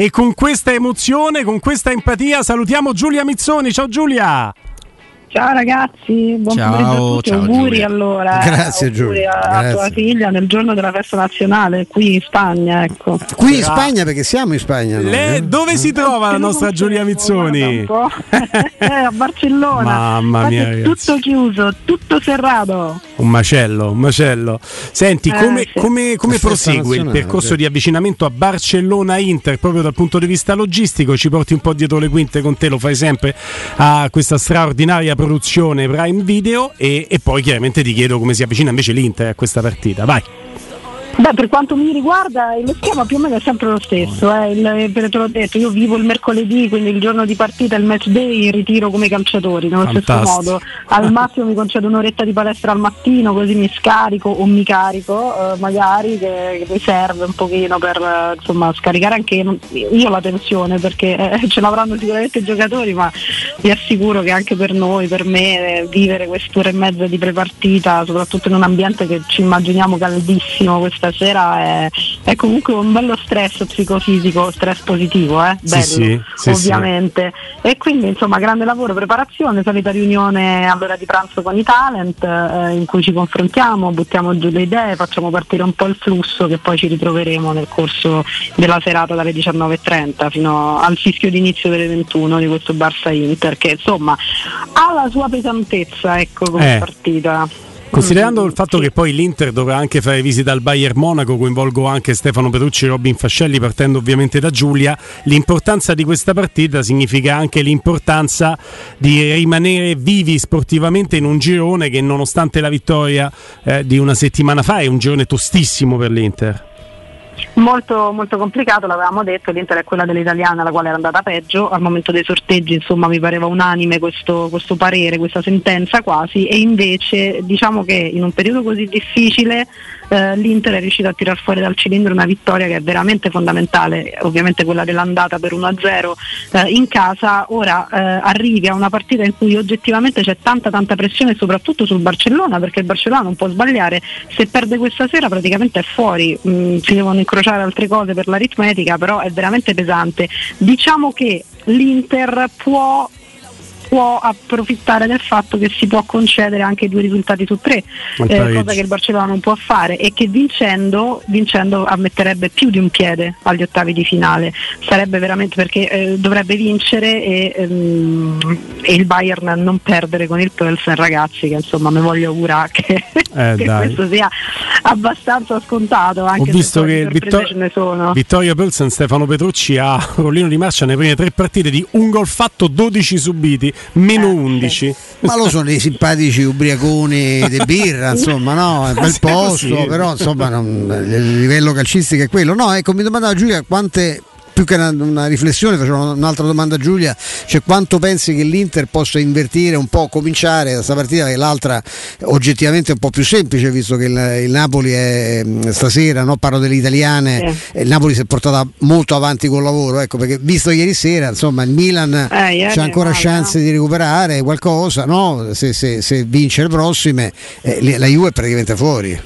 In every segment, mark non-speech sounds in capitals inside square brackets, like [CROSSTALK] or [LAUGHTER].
e con questa emozione, con questa empatia salutiamo Giulia Mizzoni. Ciao Giulia! Ciao ragazzi, buon ciao, pomeriggio a tutti, ciao, auguri Giulia. allora. Grazie, auguri Giulia, a grazie. tua figlia nel giorno della festa nazionale qui in Spagna, ecco. Qui in Spagna, perché siamo in Spagna. noi, Le- eh? dove si trova la nostra Giulia Mizzoni? Po'. [LAUGHS] a Barcellona. Mamma mia, ragazzi. tutto chiuso, tutto serrato. Un macello, un macello. Senti, Eh, come, sì. come- come prosegue il percorso di avvicinamento a Barcellona-Inter proprio dal punto di vista logistico? Ci porti un po' dietro le quinte con te, lo fai sempre a questa straordinaria produzione Prime Video e, e poi chiaramente ti chiedo come si avvicina invece l'Inter a questa partita. Vai. Beh, per quanto mi riguarda lo schema più o meno è sempre lo stesso, eh. Il- per- te l'ho detto, io vivo il mercoledì, quindi il giorno di partita, il match day, in ritiro come i calciatori, nello stesso Fantastico. modo. Al massimo mi concedo un'oretta di palestra al mattino, così mi scarico o mi carico, eh, magari che, che mi serve un pochino per eh, insomma, scaricare anche io la tensione, perché eh, ce l'avranno sicuramente i giocatori, ma vi assicuro che anche per noi, per me, eh, vivere quest'ora e mezza di prepartita, soprattutto in un ambiente che ci immaginiamo caldissimo questa sera, è, è comunque un bello stress psicofisico, stress positivo, eh? Sì, bello, sì, sì, ovviamente. E quindi insomma grande lavoro, preparazione, solita riunione all'ora di pranzo con i talent eh, in cui ci confrontiamo, buttiamo giù le idee, facciamo partire un po' il flusso che poi ci ritroveremo nel corso della serata dalle 19.30 fino al fischio d'inizio delle 21 di questo Barça Inter che insomma ha la sua pesantezza ecco come Eh. partita. Considerando il fatto che poi l'Inter dovrà anche fare visita al Bayern Monaco, coinvolgo anche Stefano Petrucci e Robin Fascelli partendo ovviamente da Giulia, l'importanza di questa partita significa anche l'importanza di rimanere vivi sportivamente in un girone che nonostante la vittoria eh, di una settimana fa è un girone tostissimo per l'Inter. Molto, molto complicato, l'avevamo detto, l'Inter è quella dell'italiana la quale era andata peggio, al momento dei sorteggi insomma mi pareva unanime questo, questo parere, questa sentenza quasi. E invece diciamo che in un periodo così difficile eh, l'Inter è riuscito a tirar fuori dal cilindro una vittoria che è veramente fondamentale, ovviamente quella dell'andata per 1-0 eh, in casa, ora eh, arrivi a una partita in cui oggettivamente c'è tanta tanta pressione soprattutto sul Barcellona perché il Barcellona non può sbagliare, se perde questa sera praticamente è fuori, Mm, si devono incrociare altre cose per l'aritmetica, però è veramente pesante. Diciamo che l'Inter può può approfittare del fatto che si può concedere anche due risultati su tre, eh, cosa che il Barcellona non può fare e che vincendo, vincendo ammetterebbe più di un piede agli ottavi di finale. Sarebbe veramente perché eh, dovrebbe vincere e, ehm, e il Bayern non perdere con il Pilsen, ragazzi, che insomma mi voglio augurare che, Eh, [LAUGHS] che questo sia abbastanza scontato. Anche Ho se visto che Vittor- ce ne sono. Vittorio Pelsen Stefano Petrucci ha rollino di marcia nelle prime tre partite di un gol fatto, 12 subiti, meno Eh, 11. Ma lo sono dei simpatici ubriaconi di birra, [LAUGHS] insomma, no? È un bel Sì, posto, però insomma non- il livello calcistico è quello. No, ecco, mi domandava Giulia quante più che una, una riflessione, facevo un'altra domanda a Giulia, cioè quanto pensi che l'Inter possa invertire un po', cominciare da questa partita che l'altra oggettivamente è un po' più semplice, visto che il, il Napoli è stasera, no? parlo delle italiane, Sì. e il Napoli si è portata molto avanti col lavoro, ecco, perché visto ieri sera, insomma, il Milan Eh, c'ha ancora male, chance no? di recuperare qualcosa, no? Se, se- se vince le prossime, eh, la Juve è praticamente fuori.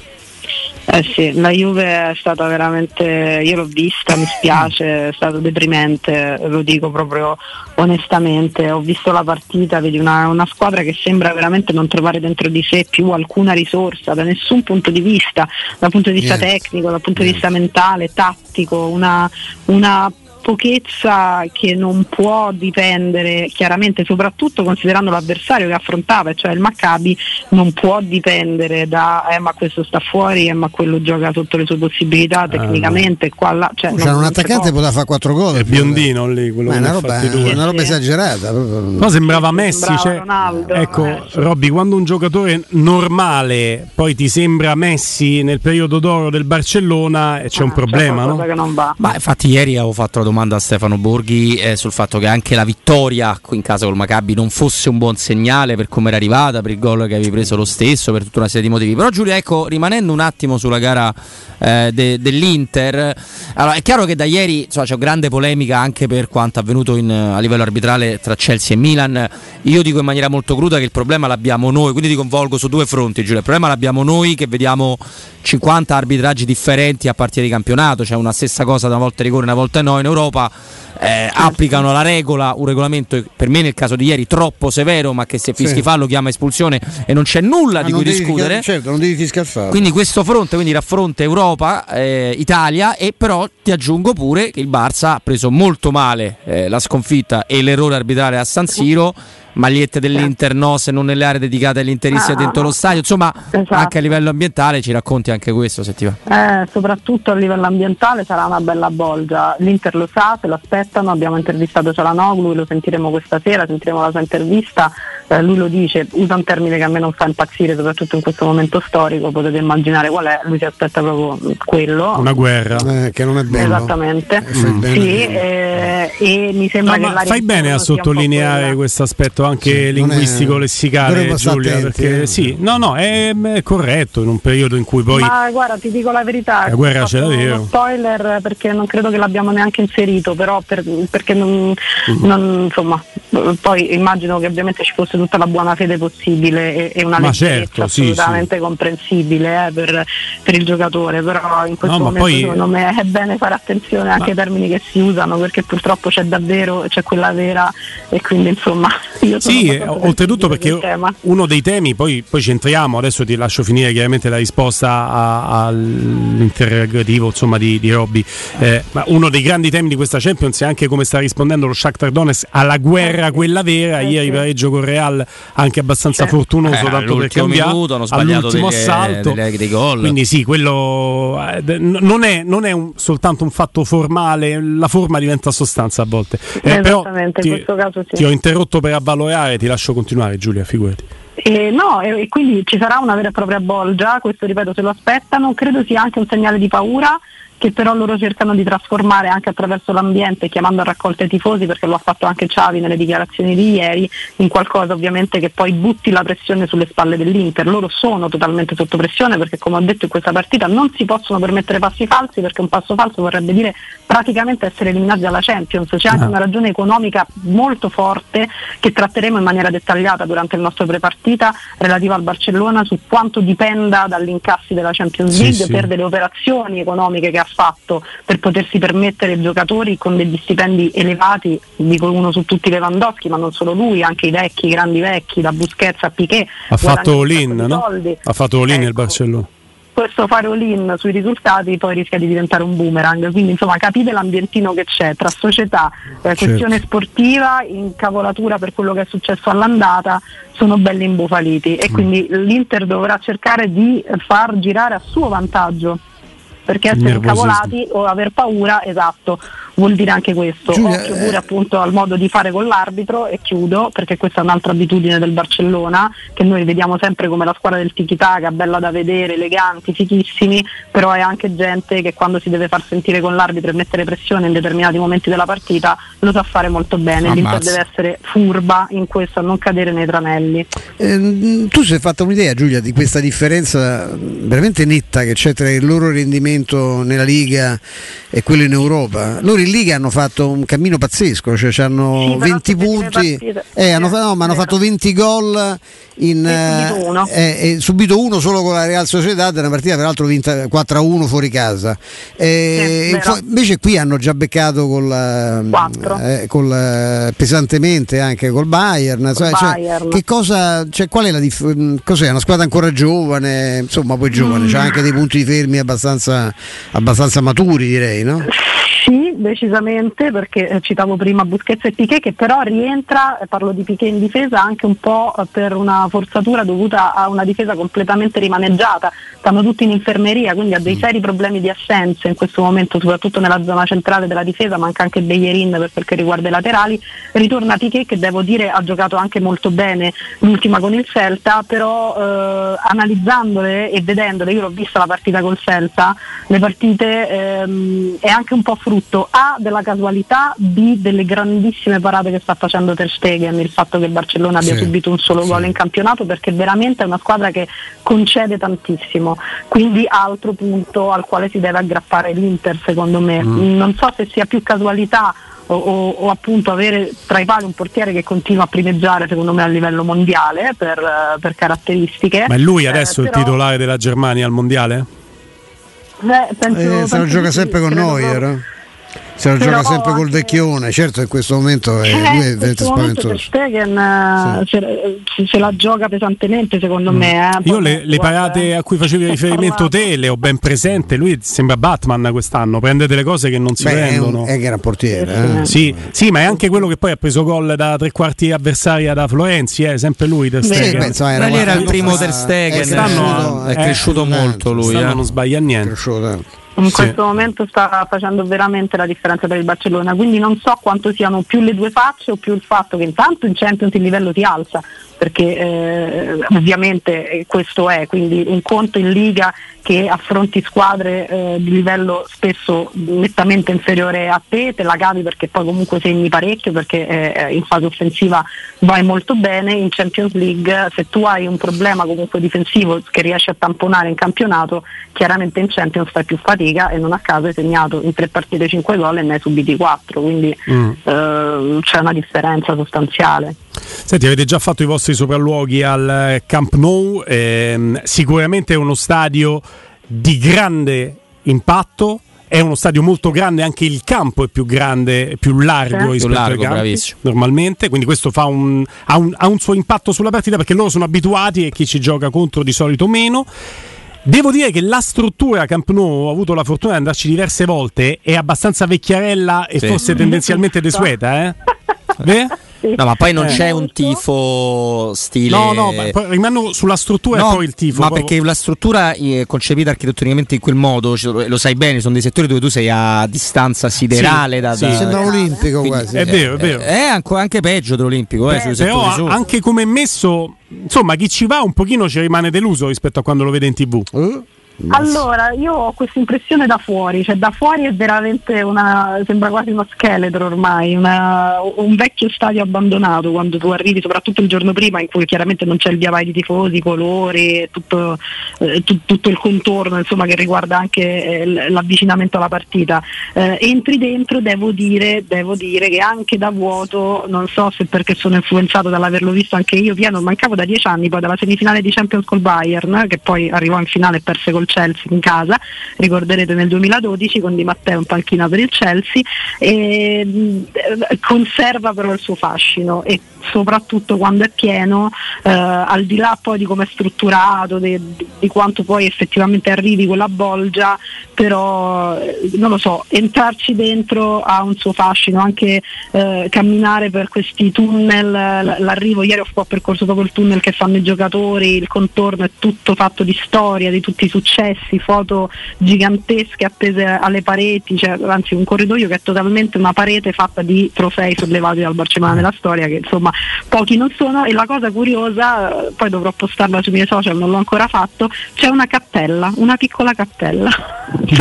Eh sì, la Juve è stata veramente, io l'ho vista, mi spiace, è stato deprimente, lo dico proprio onestamente, ho visto la partita, vedi una, una squadra che sembra veramente non trovare dentro di sé più alcuna risorsa da nessun punto di vista, dal punto di vista Niente. tecnico, dal punto di vista mentale, tattico, una, una pochezza che non può dipendere chiaramente soprattutto considerando l'avversario che affrontava cioè il Maccabi non può dipendere da eh, ma questo sta fuori eh, ma quello gioca sotto le sue possibilità tecnicamente qua là cioè, non- un non si attaccante poteva fare quattro gol. È biondino lì, quello Ma è che una roba, due. una roba esagerata. No, sembrava Messi. Sembrava cioè, Ronaldo, ecco, eh. Robby, quando un giocatore normale poi ti sembra Messi nel periodo d'oro del Barcellona, eh, c'è un Ah, problema, qualcosa no? che non va Ma infatti ieri avevo fatto la domanda a Stefano Borghi eh, sul fatto che anche la vittoria in casa col Maccabi non fosse un buon segnale per come era arrivata, per il gol che avevi preso lo stesso, per tutta una serie di motivi. Però Giulia, ecco, rimanendo un attimo sulla gara eh, de- dell'Inter, allora è chiaro che da ieri insomma, c'è grande polemica anche per quanto avvenuto in- a livello arbitrale tra Chelsea e Milan. Io dico in maniera molto cruda che il problema l'abbiamo noi, quindi ti convolgo su due fronti, Giulia. Il problema l'abbiamo noi che vediamo 50 arbitraggi differenti a partire di campionato, cioè una stessa cosa da una volta rigore, una volta no in Europa Europa eh, applicano la regola, un regolamento per me nel caso di ieri troppo severo, ma che se fischi Sì. fallo chiama espulsione e non c'è nulla Ah, di cui discutere. certo, non devi fischiare fallo. Quindi questo fronte quindi raffronta Europa, eh, Italia e però ti aggiungo pure che il Barça ha preso molto male eh, la sconfitta e l'errore arbitrale a San Siro, magliette dell'Inter no se non nelle aree dedicate agli interisti Ah, dentro lo stadio, insomma Esatto. anche a livello ambientale ci racconti anche questo se ti va. Eh, soprattutto a livello ambientale sarà una bella bolgia. L'Inter lo sa, se lo aspettano, abbiamo intervistato Cialanoglu, lo sentiremo questa sera, sentiremo la sua intervista, Eh, lui lo dice, usa un termine che a me non fa impazzire, soprattutto in questo momento storico, potete immaginare qual è, lui si aspetta proprio quello. Una guerra. Eh, che non è bello. Esattamente, bene. sì, eh, e mi sembra No, che fai bene a sottolineare questo aspetto anche Sì, non è- stare Giulia. attenti, perché eh. sì, no, no, è, è corretto in un periodo in cui poi. Ma guarda, ti dico la verità, La guerra davvero. uno spoiler perché non credo che l'abbiamo neanche inserito, però per- perché non, Mm. non- insomma, poi immagino che ovviamente ci fosse tutta la buona fede possibile e, e una Ma certo, sì, assolutamente comprensibile eh, per, per il giocatore, però in questo No, momento poi- secondo me è bene fare attenzione anche Ma- ai termini che si usano perché purtroppo c'è davvero, c'è quella vera e quindi insomma [LAUGHS] io sono Sì, eh, oltretutto perché uno dei temi, poi, poi ci entriamo, adesso ti lascio finire chiaramente la risposta all'interrogativo insomma, di, di Robby, Eh, ma uno dei grandi temi di questa Champions è anche come sta rispondendo lo Shakhtar Donetsk alla guerra quella vera, Eh, ieri sì. pareggio con Real anche abbastanza Sì. fortunoso Eh, tanto per all'ultimo cambiare minuto hanno sbagliato all'ultimo delle- assalto dei gol. quindi sì quello eh, non è, non è un- soltanto un fatto formale la forma diventa sostanza a volte Eh, però ti, in questo caso sì. ti ho interrotto per avvalorare ti lascio continuare Giulia figurati. Eh, no, e, e quindi ci sarà una vera e propria bolgia, questo ripeto se lo aspettano, credo sia anche un segnale di paura che però loro cercano di trasformare anche attraverso l'ambiente, chiamando a raccolta i tifosi, perché lo ha fatto anche Xavi nelle dichiarazioni di ieri, in qualcosa ovviamente che poi butti la pressione sulle spalle dell'Inter. Loro sono totalmente sotto pressione perché come ho detto in questa partita non si possono permettere passi falsi perché un passo falso vorrebbe dire praticamente essere eliminati dalla Champions. C'è anche Ah. una ragione economica molto forte che tratteremo in maniera dettagliata durante il nostro prepartita relativa al Barcellona su quanto dipenda dagli incassi della Champions League sì. per delle operazioni economiche che ha fatto per potersi permettere giocatori con degli stipendi elevati, dico uno su tutti Lewandowski, ma non solo lui, anche i vecchi, i grandi vecchi, da Busquets a Piquet. ha fatto di no? ha fatto il Ecco, Barcellona questo fare all-in sui risultati poi rischia di diventare un boomerang, quindi insomma capite l'ambientino che c'è tra società, eh, Certo. questione sportiva, incavolatura per quello che è successo all'andata, sono belli imbufaliti Mm. e quindi l'Inter dovrà cercare di far girare a suo vantaggio. Perché essere incavolati o aver paura, esatto, vuol dire anche questo. Giulia, Occhio eh, pure appunto al modo di fare con l'arbitro e chiudo, perché questa è un'altra abitudine del Barcellona, che noi vediamo sempre come la squadra del tiki-taka, bella da vedere, eleganti, fichissimi, però è anche gente che quando si deve far sentire con l'arbitro e mettere pressione in determinati momenti della partita lo sa fare molto bene. L'Inter deve essere furba in questo, a non cadere nei tranelli. Eh, tu sei fatta un'idea Giulia di questa differenza veramente netta che c'è tra il loro rendimento nella Liga e quello in Europa? Loro in Liga hanno fatto un cammino pazzesco, cioè hanno Sì, però 20 tutte le punti, eh, hanno, no, ma hanno fatto 20 gol in, subito uno. eh, subito uno solo con la Real Sociedad, una partita peraltro vinta 4-1 fuori casa. Eh, fo- invece qui hanno già beccato col, eh, col, eh, pesantemente anche col Bayern. cioè- cioè, Bayern. che cosa, cioè, qual è la dif- mh, cos'è? Una squadra ancora giovane, insomma poi giovane, c'ha anche dei punti di fermi abbastanza, abbastanza maturi direi, no? Sì, decisamente, perché eh, citavo prima Busquets e Piquet, che però rientra, parlo di Piquet in difesa, anche un po' per una forzatura dovuta a una difesa completamente rimaneggiata. Stanno tutti in infermeria, quindi ha dei seri problemi di assenze in questo momento, soprattutto nella zona centrale della difesa, manca anche Beyerin per quel che riguarda i laterali. Ritorna Piquet che devo dire ha giocato anche molto bene l'ultima con il Celta, però eh, analizzandole e vedendole, io l'ho vista la partita col Celta, le partite ehm, è anche un po' frutto A della casualità, B delle grandissime parate che sta facendo Ter Stegen, il fatto che il Barcellona abbia Sì, subito un solo sì. gol in campionato perché veramente è una squadra che concede tantissimo, quindi altro punto al quale si deve aggrappare l'Inter secondo me. Non so se sia più casualità o, o- o appunto avere tra i pali un portiere che continua a primeggiare secondo me a livello mondiale per, eh, per caratteristiche. ma è lui Eh, adesso il però- titolare della Germania al mondiale? Eh, penso- Eh, se lo gioca sì, sempre con noi, proprio. Era? Se lo Però gioca sempre col vecchione, certo in questo momento è, Eh, lui è veramente spaventoso. Stegen eh, se, se- se la gioca pesantemente secondo me. eh. Io le, le parate a cui facevi riferimento te le ho ben presente. Lui sembra Batman quest'anno, prende delle cose che non si Beh, è prendono. un, è che era un portiere. eh. Sì, sì, ma è anche quello che poi ha preso gol da tre quarti avversaria da Florenzi, eh, sempre lui. Ter Sì, Stegen. Sì, insomma, Ma lì era il primo Ter Stegen, è cresciuto, è eh, cresciuto eh, molto lui. Eh. non sbaglia è niente. In Sì. questo momento sta facendo veramente la differenza per il Barcellona, quindi non so quanto siano più le due facce o più il fatto che intanto in Champions il livello ti alza, perché eh, ovviamente eh, questo è, quindi un conto in Liga che affronti squadre eh, di livello spesso nettamente inferiore a te, te la cavi perché poi comunque segni parecchio perché eh, in fase offensiva vai molto bene, in Champions League se tu hai un problema comunque difensivo che riesci a tamponare in campionato, chiaramente in Champions fai più fatica e non a caso hai segnato in tre partite 5 gol e ne hai subiti 4, quindi Mm. eh, c'è una differenza sostanziale. Senti, avete già fatto i vostri sopralluoghi al eh, Camp Nou, ehm, sicuramente è uno stadio di grande impatto. È uno stadio molto grande, anche il campo è più grande, più largo Sì. rispetto Più largo, ai campi, bravissimo. normalmente, quindi questo fa un, ha, un, ha un suo impatto sulla partita perché loro sono abituati e chi ci gioca contro di solito meno. Devo dire che la struttura Camp Nou, ho avuto la fortuna di andarci diverse volte, è abbastanza vecchiarella e Sì. forse tendenzialmente [LAUGHS] desueta, eh? [LAUGHS] Beh? No, ma poi non Eh. c'è un tifo stile. No, no, ma poi rimango sulla struttura No, e poi il tifo. Ma proprio. perché la struttura è concepita architettonicamente in quel modo, cioè, lo sai bene, sono dei settori dove tu sei a distanza siderale Sì, da, sì. da- Sembra olimpico Quindi- quasi. È vero, è vero. È anche, anche peggio dell'Olimpico, eh, Beh, sui però anche come è messo, insomma, chi ci va un pochino ci rimane deluso rispetto a quando lo vede in tv. Eh? Allora, io ho questa impressione da fuori, cioè da fuori è veramente una, sembra quasi uno scheletro ormai, una- un vecchio stadio abbandonato quando tu arrivi, soprattutto il giorno prima in cui chiaramente non c'è il via vai di tifosi, i colori, tutto, eh, tu- tutto il contorno insomma, che riguarda anche eh, l'avvicinamento alla partita. Eh, entri dentro, devo dire, devo dire che anche da vuoto, non so se perché sono influenzato dall'averlo visto anche io pieno, mancavo da dieci anni poi dalla semifinale di Champions col Bayern, che poi arrivò in finale e perse col Chelsea in casa, ricorderete nel 2012 con Di Matteo in panchina per il Chelsea, e, eh, conserva però il suo fascino e soprattutto quando è pieno, eh, al di là poi di come è strutturato, di, di quanto poi effettivamente arrivi quella bolgia, però eh, non lo so, entrarci dentro ha un suo fascino, anche eh, camminare per questi tunnel, l'arrivo, ieri ho percorso proprio il tunnel che fanno i giocatori, il contorno è tutto fatto di storia, di tutti i successi, foto gigantesche appese alle pareti, cioè, anzi un corridoio che è totalmente una parete fatta di trofei sollevati dal Barcellona nella storia che insomma pochi non sono e la cosa curiosa, eh, poi dovrò postarla sui miei social, non l'ho ancora fatto, c'è una cappella, una piccola cappella.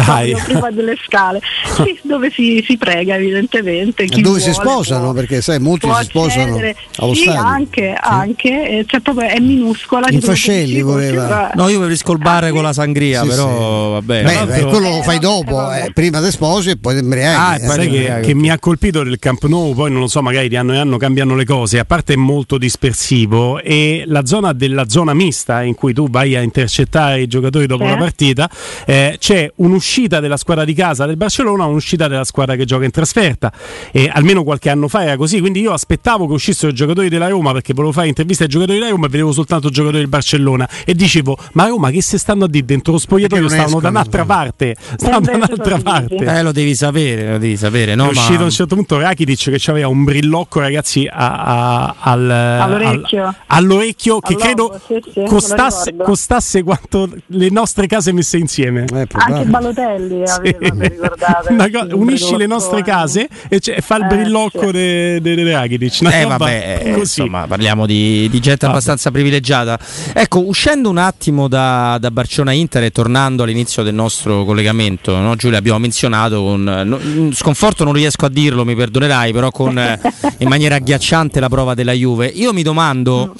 Dai. [LAUGHS] Prima delle scale, sì, dove si, si prega evidentemente. chi dove si vuole sposano? può- Perché sai, molti si sposano allo sì, stadio. anche, anche cioè proprio è minuscola. In Fascelli voleva. No, io preferisco il bar Ah, con la sangria, Sì, però vabbè. Beh, l'altro- beh, quello lo fai Eh, dopo, vabbè. eh, prima ti sposi e poi ti imbriachi. Ah, eh. Sai ti che, che mi ha colpito del Camp Nou, poi non lo so, magari di anno in anno cambiano le cose, a parte è molto dispersivo e la zona della zona mista in cui tu vai a intercettare i giocatori dopo Sì. la partita, eh, c'è un'uscita della squadra di casa del Barcellona, un'uscita della squadra che gioca in trasferta e almeno qualche anno fa era così, quindi io aspettavo che uscissero i giocatori della Roma perché volevo fare interviste ai giocatori della Roma e vedevo soltanto giocatori del Barcellona e dicevo, ma Roma che se stanno a dire dentro lo spogliatoio stanno da un'altra parte, stanno da un'altra parte. Eh, lo devi sapere, lo devi sapere, no? è uscito ma... a un certo punto Rakitic che aveva un brillocco, ragazzi, a- a- al, All'orecchio. al- all'orecchio che All'ovo, credo sì, sì, costasse, costasse quanto le nostre case messe insieme. Eh, Anche. Balotelli aveva. [LAUGHS] Una co- sì, unisci le nostre case e c'è- fa il Eh, brillocco sì. di de, de Rakitic. Una Eh vabbè, eh, così. insomma, parliamo di, di gente Vabbè. abbastanza privilegiata. Ecco, uscendo un attimo da, da Barcellona Inter e tornando all'inizio del nostro collegamento, no, Giulia, abbiamo menzionato con no, un sconforto, non riesco a dirlo, mi perdonerai, però con eh, in maniera agghiacciante la prova della Juve. Io mi domando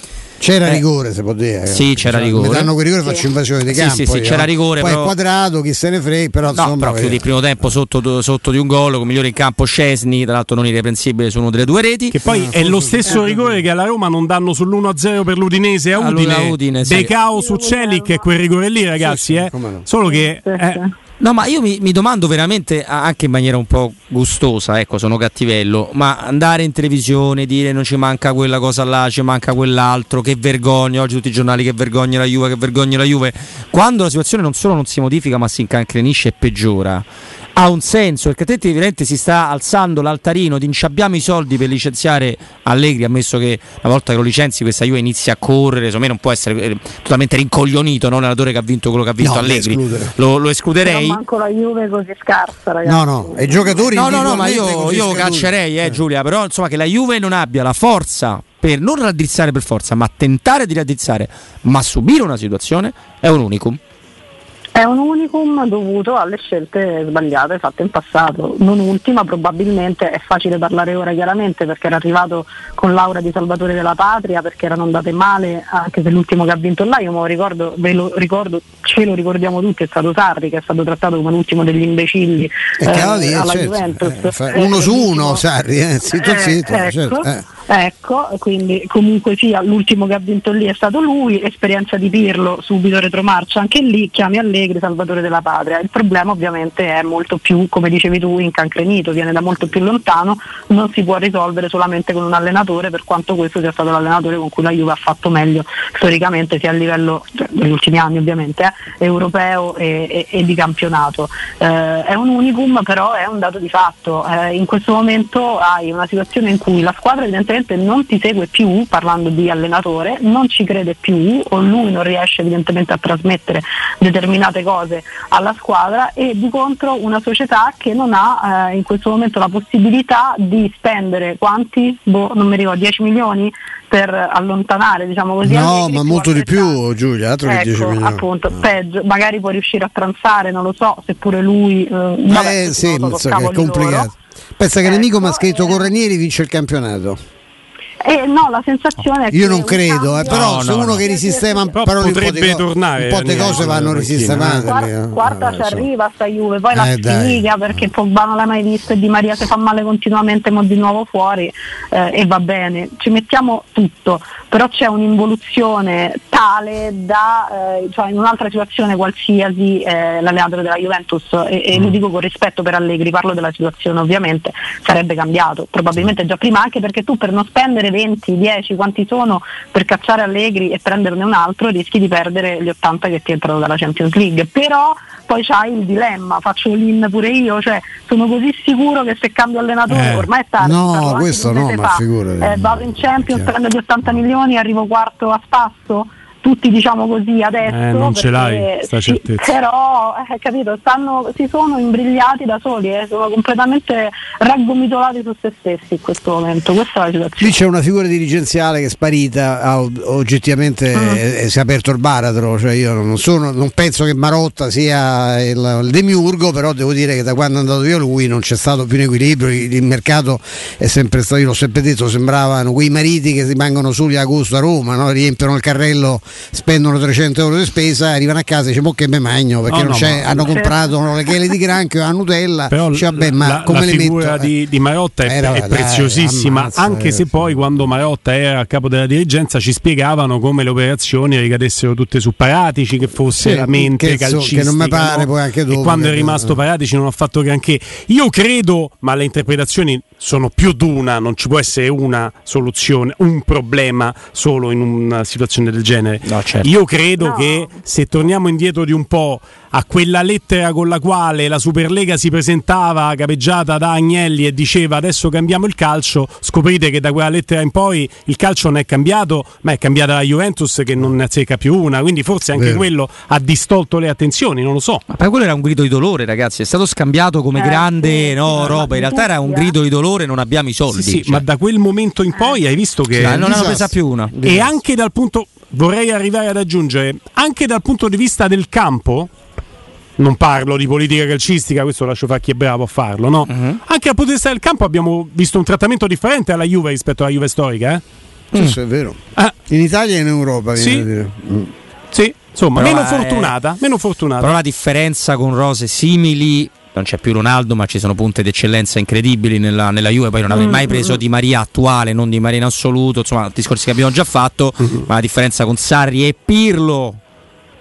C'era Eh, rigore, si può dire. sì, c'era Mi rigore. danno quel rigore faccio invasione di Sì, campo. sì, sì, io. c'era rigore, Poi però- è quadrato, chi se ne frega, però No, insomma. però chiudi eh, il primo tempo sotto, sotto di un gol, con migliore in campo Scesni, tra l'altro non irreprensibile su una delle due reti. Che poi Ah, è lo stesso eh, rigore che alla Roma non danno sull'1-0 per l'Udinese a Udine. Udine, sì. Becao su Celic, quel rigore lì, ragazzi. sì, eh. no. Solo che eh. No, ma io mi, mi, domando veramente, anche in maniera un po' gustosa, ecco, sono cattivello, ma andare in televisione, dire non ci manca quella cosa là, ci manca quell'altro, che vergogna, oggi tutti i giornali che vergogna la Juve, che vergogna la Juve, quando la situazione non solo non si modifica ma si incancrenisce e peggiora ha un senso perché te evidentemente si sta alzando l'altarino di abbiamo i soldi per licenziare Allegri ammesso che una volta che lo licenzi questa Juve inizia a correre insomma non può essere eh, totalmente rincoglionito non l'allenatore che ha vinto quello che ha vinto no, Allegri. lo, lo, escluderei? Non manco la Juve così scarsa ragazzi. No no i giocatori no no no ma io, io caccerei eh, Giulia però insomma che la Juve non abbia la forza per non raddrizzare per forza ma tentare di raddrizzare ma subire una situazione è un unicum è un unicum dovuto alle scelte sbagliate fatte in passato. Non ultima, probabilmente è facile parlare ora chiaramente perché era arrivato con l'aura di salvatore della patria, perché erano andate male, anche se l'ultimo che ha vinto là, io me lo ricordo, ve lo ricordo, ce lo ricordiamo tutti, è stato Sarri che è stato trattato come l'ultimo degli imbecilli eh, alla certo. Juventus. Eh, uno su uno Sarri, eh, zitto eh, zitto. Ecco, certo, eh. Ecco, quindi comunque sia l'ultimo che ha vinto lì è stato lui, esperienza di Pirlo, subito retromarcia anche lì, chiami Allegri, salvatore della patria. Il problema ovviamente è molto più, come dicevi tu, incancrenito, viene da molto più lontano, non si può risolvere solamente con un allenatore, per quanto questo sia stato l'allenatore con cui la Juve ha fatto meglio storicamente, sia a livello cioè, negli ultimi anni ovviamente, eh, europeo e, e, e, di campionato. Eh, è un unicum, però è un dato di fatto. Eh, in questo momento hai una situazione in cui la squadra evidentemente evidentemente non ti segue più, parlando di allenatore, non ci crede più o lui non riesce evidentemente a trasmettere determinate cose alla squadra e di contro una società che non ha eh, in questo momento la possibilità di spendere quanti? Boh, non mi ricordo, 10 milioni per allontanare, diciamo così. No, ma molto di più, Giulia, altro ecco, che 10 milioni. appunto, no. peggio, magari può riuscire a transare, non lo so, seppure lui... Eh, vabbè, eh sì, so, è complicato. Loro. Pensa che ecco, nemico mi ha scritto eh, con Ranieri vince il campionato. Eh, no, la sensazione è che. Io non credo, eh, però no, se no, uno no. che risistema però potrebbe un tornare. Un po' di cose vanno risistemate. Quarta, quarta ci arriva sta Juve, poi la eh, sfiga perché Pogba non l'ha mai visto e Di Maria si fa male continuamente, ma di nuovo fuori eh, e va bene. Ci mettiamo tutto, però c'è un'involuzione tale da, eh, cioè in un'altra situazione qualsiasi, eh, l'allenatore della Juventus, e, e mm. lo dico con rispetto per Allegri, parlo della situazione ovviamente, sarebbe cambiato, probabilmente già prima, anche perché tu per non spendere 20, 10, quanti sono per cacciare Allegri e prenderne un altro, rischi di perdere gli 80 che ti entrano dalla Champions League. Però poi c'hai il dilemma, faccio l'in pure io, cioè sono così sicuro che se cambio allenatore eh, ormai è tardi. No, questo no, ma figurati. Eh, vado in Champions, prendo gli 80 milioni, arrivo quarto a spasso tutti diciamo così adesso eh, non ce l'hai sta sì, però eh, capito, stanno, si sono imbrigliati da soli eh, sono completamente raggomitolati su se stessi in questo momento questa è la situazione lì c'è una figura dirigenziale che è sparita oggettivamente mm. è, si è aperto il baratro cioè io non, sono, non penso che Marotta sia il, il, demiurgo però devo dire che da quando è andato via lui non c'è stato più un equilibrio il, il mercato è sempre stato io l'ho sempre detto sembravano quei mariti che rimangono soli a agosto a Roma no? riempiono il carrello spendono 300 euro di spesa, arrivano a casa e dicono che me magno perché no, no, hanno comprato le chele di granchio, la Nutella, Però cioè, vabbè, ma la, come la le figura metto? Di, di Marotta è, eh, è preziosissima, ammazza, anche se poi quando Marotta era a capo della dirigenza ci spiegavano come le operazioni ricadessero tutte su Paratici, che fosse sì, la mente calcistica. Che non mi pare poi anche dopo. E quando è rimasto no. Paratici non ha fatto granché. Io credo, ma le interpretazioni sono più di una, non ci può essere una soluzione, un problema solo in una situazione del genere. No, certo. Io credo no. che se torniamo indietro di un po' a quella lettera con la quale la Superlega si presentava capeggiata da Agnelli e diceva adesso cambiamo il calcio, scoprite che da quella lettera in poi il calcio non è cambiato, ma è cambiata la Juventus che non ne azzecca più una, quindi forse anche Vero. quello ha distolto le attenzioni, non lo so. Ma quello era un grido di dolore, ragazzi, è stato scambiato come eh, grande sì, no, roba, in realtà era un grido di dolore, non abbiamo i soldi. Sì, sì cioè. ma da quel momento in poi hai visto che... Cioè, non hanno presa più una. E anche dal punto vorrei arrivare ad aggiungere, anche dal punto di vista del campo, non parlo di politica calcistica, questo lascio fare chi è bravo a farlo, no? Uh-huh. Anche dal punto di vista del campo abbiamo visto un trattamento differente alla Juve rispetto alla Juve storica, eh? Questo mm. è vero. Ah. In Italia e in Europa, sì. Mm. Sì, insomma, però meno fortunata, meno fortunata. Però la differenza con rose simili non c'è più Ronaldo, ma ci sono punte d'eccellenza incredibili nella, nella Juve. Poi non avrei mai preso Di Maria attuale, non Di Maria in assoluto. Insomma, discorsi che abbiamo già fatto. Mm-hmm. Ma la differenza con Sarri e Pirlo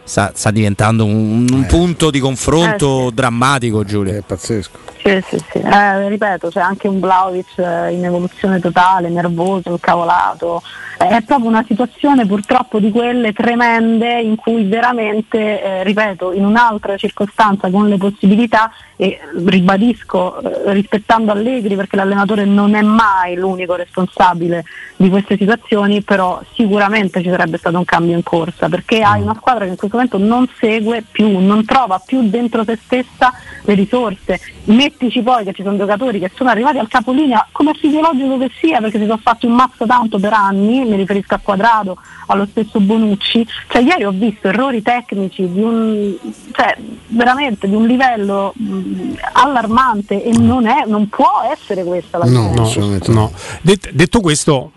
sta, sta diventando un, un Eh. punto di confronto Eh, sì. drammatico, Giulia. È pazzesco. Sì, sì, sì. Eh, ripeto, c'è anche un Vlaovic eh, in evoluzione totale, nervoso, incavolato. Eh, È proprio una situazione purtroppo di quelle tremende in cui veramente, eh, ripeto, in un'altra circostanza con le possibilità, e ribadisco eh, rispettando Allegri perché l'allenatore non è mai l'unico responsabile di queste situazioni, però sicuramente ci sarebbe stato un cambio in corsa perché hai una squadra che in questo momento non segue più, non trova più dentro se stessa le risorse. Mettici poi che ci sono giocatori che sono arrivati al capolinea come fisiologico che sia perché si sono fatti un mazzo tanto per anni, mi riferisco a Quadrado, allo stesso Bonucci. Cioè ieri ho visto errori tecnici di un, cioè, veramente di un livello mh, allarmante e non, è, non può essere questa la No, differenza. No, assolutamente no. Det- detto questo,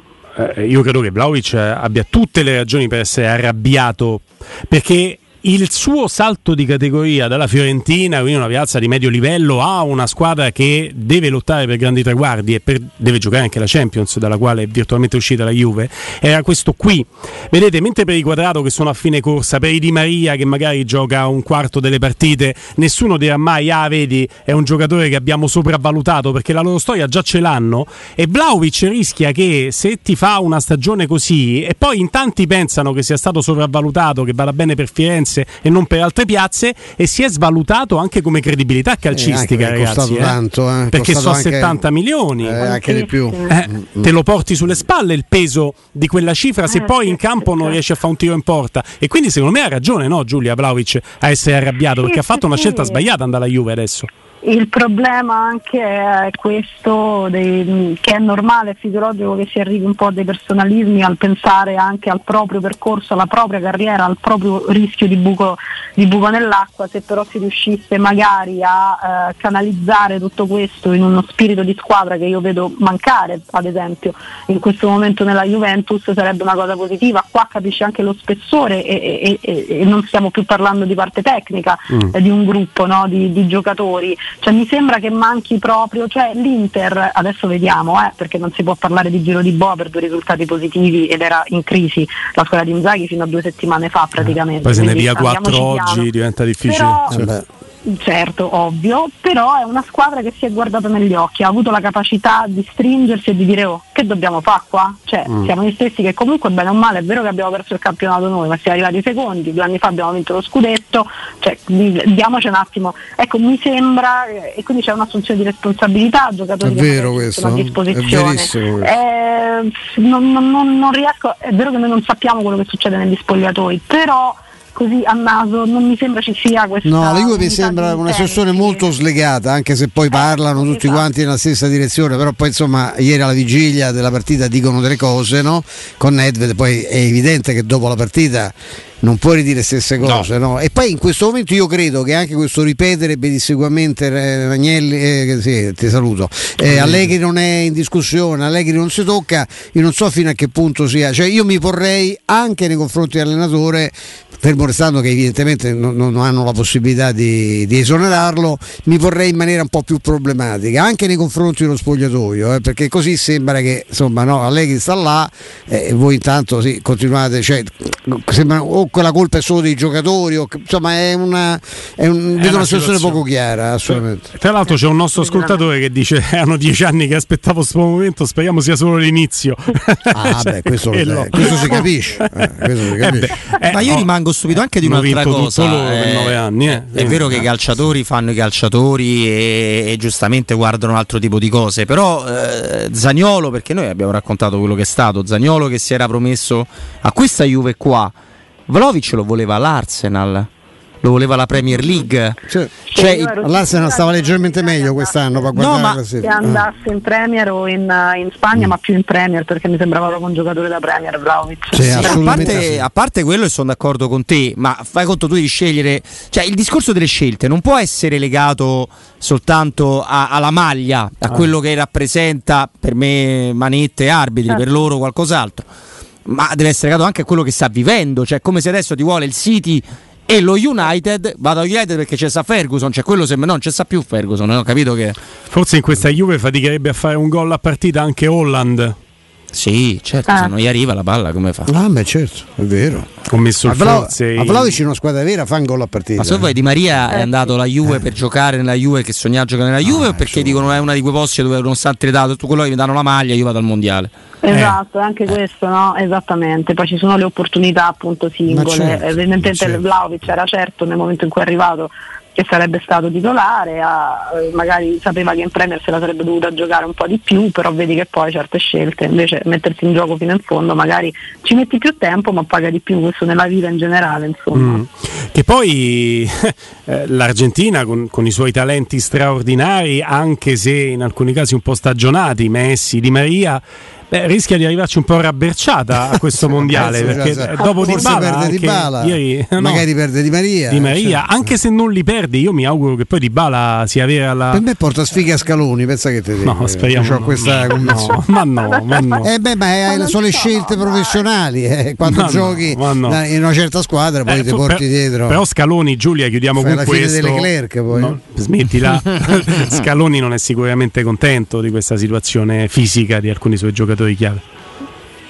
io credo che Vlaovic eh, abbia tutte le ragioni per essere arrabbiato perché il suo salto di categoria dalla Fiorentina, quindi una piazza di medio livello, a una squadra che deve lottare per grandi traguardi e per- deve giocare anche la Champions, dalla quale è virtualmente uscita la Juve, era questo qui. Vedete, mentre per i quadrato che sono a fine corsa, per i Di Maria che magari gioca un quarto delle partite, nessuno dirà mai, ah vedi, è un giocatore che abbiamo sopravvalutato perché la loro storia già ce l'hanno e Vlaovic rischia che se ti fa una stagione così e poi in tanti pensano che sia stato sopravvalutato, che vada bene per Firenze e non per altre piazze e si è svalutato anche come credibilità calcistica, Eh, perché è ragazzi. eh. tanto, eh, Perché costato so anche- 70 milioni. Eh, anche di più. Eh, te lo porti sulle spalle il peso di quella cifra se Eh, poi in campo non riesci a fare un tiro in porta e quindi secondo me ha ragione no, Giulia Vlaovic a essere arrabbiato perché ha fatto una scelta sbagliata andare alla Juve adesso Il problema anche è questo, dei- che è normale, è fisiologico che si arrivi un po' a dei personalismi al pensare anche al proprio percorso, alla propria carriera, al proprio rischio di buco, di buco nell'acqua, se però si riuscisse magari a eh, canalizzare tutto questo in uno spirito di squadra che io vedo mancare, ad esempio, in questo momento nella Juventus sarebbe una cosa positiva, qua capisce anche lo spessore e, e- e- e non stiamo più parlando di parte tecnica Mm. eh, di un gruppo no, di, di giocatori, cioè, mi sembra che manchi proprio, cioè l'Inter, adesso vediamo, eh, perché non si può parlare di giro di boa per due risultati positivi ed era in crisi la squadra di Inzaghi fino a due settimane fa praticamente. poi se ne via 4 andiamoci oggi piano. diventa difficile Però- Cioè. Certo, ovvio, però è una squadra che si è guardata negli occhi, ha avuto la capacità di stringersi e di dire oh, che dobbiamo fare qua? Cioè, Mm. siamo gli stessi che comunque bene o male è vero che abbiamo perso il campionato noi, ma siamo arrivati secondi, due anni fa abbiamo vinto lo scudetto, cioè di- diamoci un attimo. Ecco, mi sembra, eh, e quindi c'è un'assunzione di responsabilità, giocatori È che vero questo, sono a è disposizione. questo. Eh, non- non- non riesco, è vero che noi non sappiamo quello che succede negli spogliatoi, però così a naso non mi sembra ci sia questa No, la Juve mi sembra una situazione molto slegata, anche se poi parlano tutti esatto. quanti nella stessa direzione, però poi insomma ieri alla vigilia della partita dicono delle cose, no? Con Nedved poi è evidente che dopo la partita non puoi ridire le stesse cose, no? E poi in questo momento io credo che anche questo ripetere pedissequamente eh, Ragnelli, eh, sì, ti saluto, eh, Allegri non è in discussione, Allegri non si tocca, io non so fino a che punto sia, cioè io mi porrei anche nei confronti dell'allenatore fermo restando che evidentemente non, non hanno la possibilità di, di esonerarlo, mi porrei in maniera un po' più problematica, anche nei confronti dello spogliatoio, eh, perché così sembra che insomma no, Allegri sta là eh, e voi intanto sì, continuate, cioè, sembra, o quella colpa è solo dei giocatori, o, insomma è una, è un- vedo una una situazione situazione. poco chiara, assolutamente. Tra l'altro c'è un nostro ascoltatore che dice [LAUGHS] erano dieci anni che aspettavo questo momento, speriamo sia solo l'inizio. Ah, beh, [LAUGHS] questo, sai, questo si capisce. eh, questo si Eh capisce. beh, eh, Ma io oh, rimango stupito anche di un'altra vinto cosa. tutto loro per eh, nove anni, eh. È vero che i Eh. calciatori fanno i calciatori e, e giustamente guardano un altro tipo di cose, però eh, Zagnolo, perché noi abbiamo raccontato quello che è stato, Zagnolo che si era promesso a questa Juve qua, Vlaovic lo voleva l'Arsenal, lo voleva la Premier League. Cioè, Cioè, L'Arsenal stava leggermente meglio quest'anno per andasse- guardare ma- che classifica. andasse in Premier o in, eh, in Spagna, ma più in Premier perché mi sembrava proprio un giocatore da Premier, Vlaovic. Sì, Sì, a, parte, sì. a parte quello e sono d'accordo con te, ma fai conto tu devi scegliere, cioè il discorso delle scelte non può essere legato soltanto a- alla maglia, a quello che rappresenta per me manette e arbitri, per loro qualcos'altro, ma deve essere legato anche a quello che sta vivendo, cioè come se adesso ti vuole il City e lo United, vado a United perché c'è sta Ferguson, cioè quello sembra non c'è sta più Ferguson, ho capito che Forse in questa Juve faticherebbe a fare un gol a partita anche Holland. Sì, certo, Ah. se non gli arriva la palla come fa? Ah, beh, certo, è vero. Ho messo il A Vla- a Vlaovic in una squadra vera fa un gol a partita. Ma se vuoi Di Maria è andato alla Juve per giocare nella Juve che sognava giocare nella Juve o perché dicono è una di quei posti dove nonostante l'età tutto quello che mi danno la maglia io vado al mondiale. Esatto, anche questo, no? Esattamente. Poi ci sono le opportunità appunto singole. certo, Evidentemente certo. Vlaovic era certo nel momento in cui è arrivato che sarebbe stato titolare, ha- eh, magari sapeva che in Premier se la sarebbe dovuta giocare un po' di più, però vedi che poi certe scelte, invece mettersi in gioco fino in fondo, magari ci metti più tempo ma paga di più, questo nella vita in generale, insomma. Mm. Che poi [LAUGHS] eh, l'Argentina con, con i suoi talenti straordinari, anche se in alcuni casi un po' stagionati, Messi, Di Maria, beh, rischia di arrivarci un po' rabberciata a [LAUGHS] questo mondiale. Penso, perché eh, dopo Di Bala, Di Bala, ieri, no, magari perde Di Maria. Di Maria, cioè. anche se non li perde, io mi auguro che poi Di Bala sia vera la. Per me porta sfiga a Scaloni, pensa che te dico. No, speriamo. No. questa [LAUGHS] no, ma no, ma no. [LAUGHS] Eh beh, ma è- Ma sono le scelte professionali, eh, quando Ma no, giochi da- in una certa squadra poi Eh, ti porti per- dietro. Però Scaloni, Giulia, chiudiamo Fai con la fine questo. delle Clerc, poi. No, smettila. Scaloni non è sicuramente contento di questa situazione fisica di alcuni suoi giocatori dedo y llave.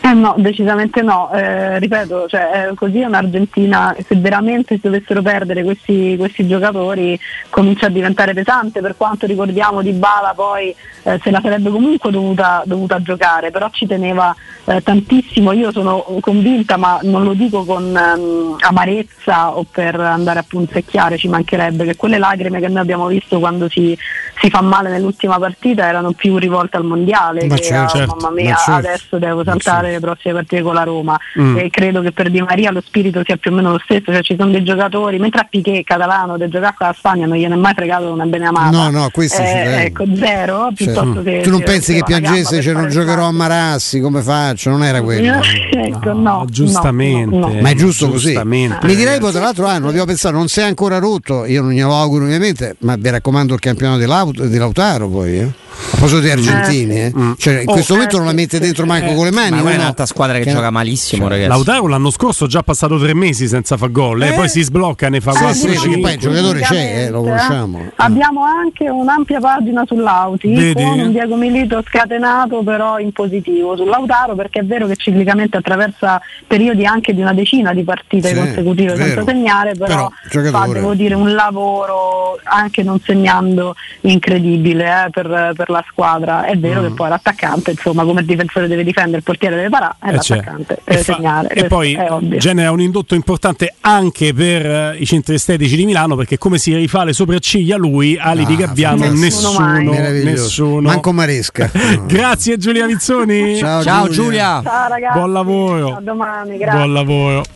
Eh no, decisamente no. Eh, ripeto, cioè, eh, così è un'Argentina, se veramente si dovessero perdere questi, questi giocatori, comincia a diventare pesante, per quanto ricordiamo Di Bala poi eh, se la sarebbe comunque dovuta, dovuta giocare, però ci teneva eh, tantissimo, io sono convinta, ma non lo dico con ehm, amarezza o per andare a punzecchiare, ci mancherebbe, che quelle lacrime che noi abbiamo visto quando si, si fa male nell'ultima partita erano più rivolte al mondiale, Ma che certo, mamma ma mia, certo. adesso devo saltare le prossime partite con la Roma Mm. e credo che per Di Maria lo spirito sia più o meno lo stesso, cioè ci sono dei giocatori, mentre a Piquet Catalano del giocare con la Spagna non gliene è mai fregato una bene amata. No, no, questi ci Eh, ecco, zero, piuttosto Cioè, che tu non pensi che piangesse cioè non giocherò a. Marassi come faccio non era quello [LAUGHS] ecco, No, no, giustamente. no, no. ma è giusto così mi direi poi tra l'altro ah, non abbiamo pensato non sei ancora rotto io non glielo auguro ovviamente ma vi raccomando il campionato di, Laut- di Lautaro poi eh. A proposito di argentini eh. Mm. Cioè, in Oh, questo eh, momento non la mette dentro manco con le mani Ma è un'altra squadra che, che- gioca malissimo, ragazzi. Lautaro l'anno scorso ha già passato tre mesi senza far gol, e Eh? poi si sblocca, ne fa Sì, 4 sì, perché 5. poi il giocatore c'è, eh, lo conosciamo. Eh, Abbiamo anche un'ampia pagina sull'Auti Vedi? con un Diego Milito scatenato però in positivo sull'Autaro perché è vero che ciclicamente attraversa periodi anche di una decina di partite Sì, consecutive vero. senza segnare, però, Però, fa devo dire un lavoro anche non segnando incredibile eh, per, per la squadra. È vero Mm. che poi l'attaccante, insomma, come il difensore deve difendere, il portiere deve parare, è Eh, l'attaccante E, deve fa- segnare. e questo poi genera un indotto importante anche per eh, i centri estetici di Milano perché come si rifà le sopracciglia lui, ali di Ah, Gabbiano, fantastico. nessuno, Nessuno manco Maresca [LAUGHS] Grazie Giulia Vizzoni. Ciao, Ciao Giulia. Giulia. Ciao ragazzi, Buon lavoro. a domani, grazie. Buon lavoro.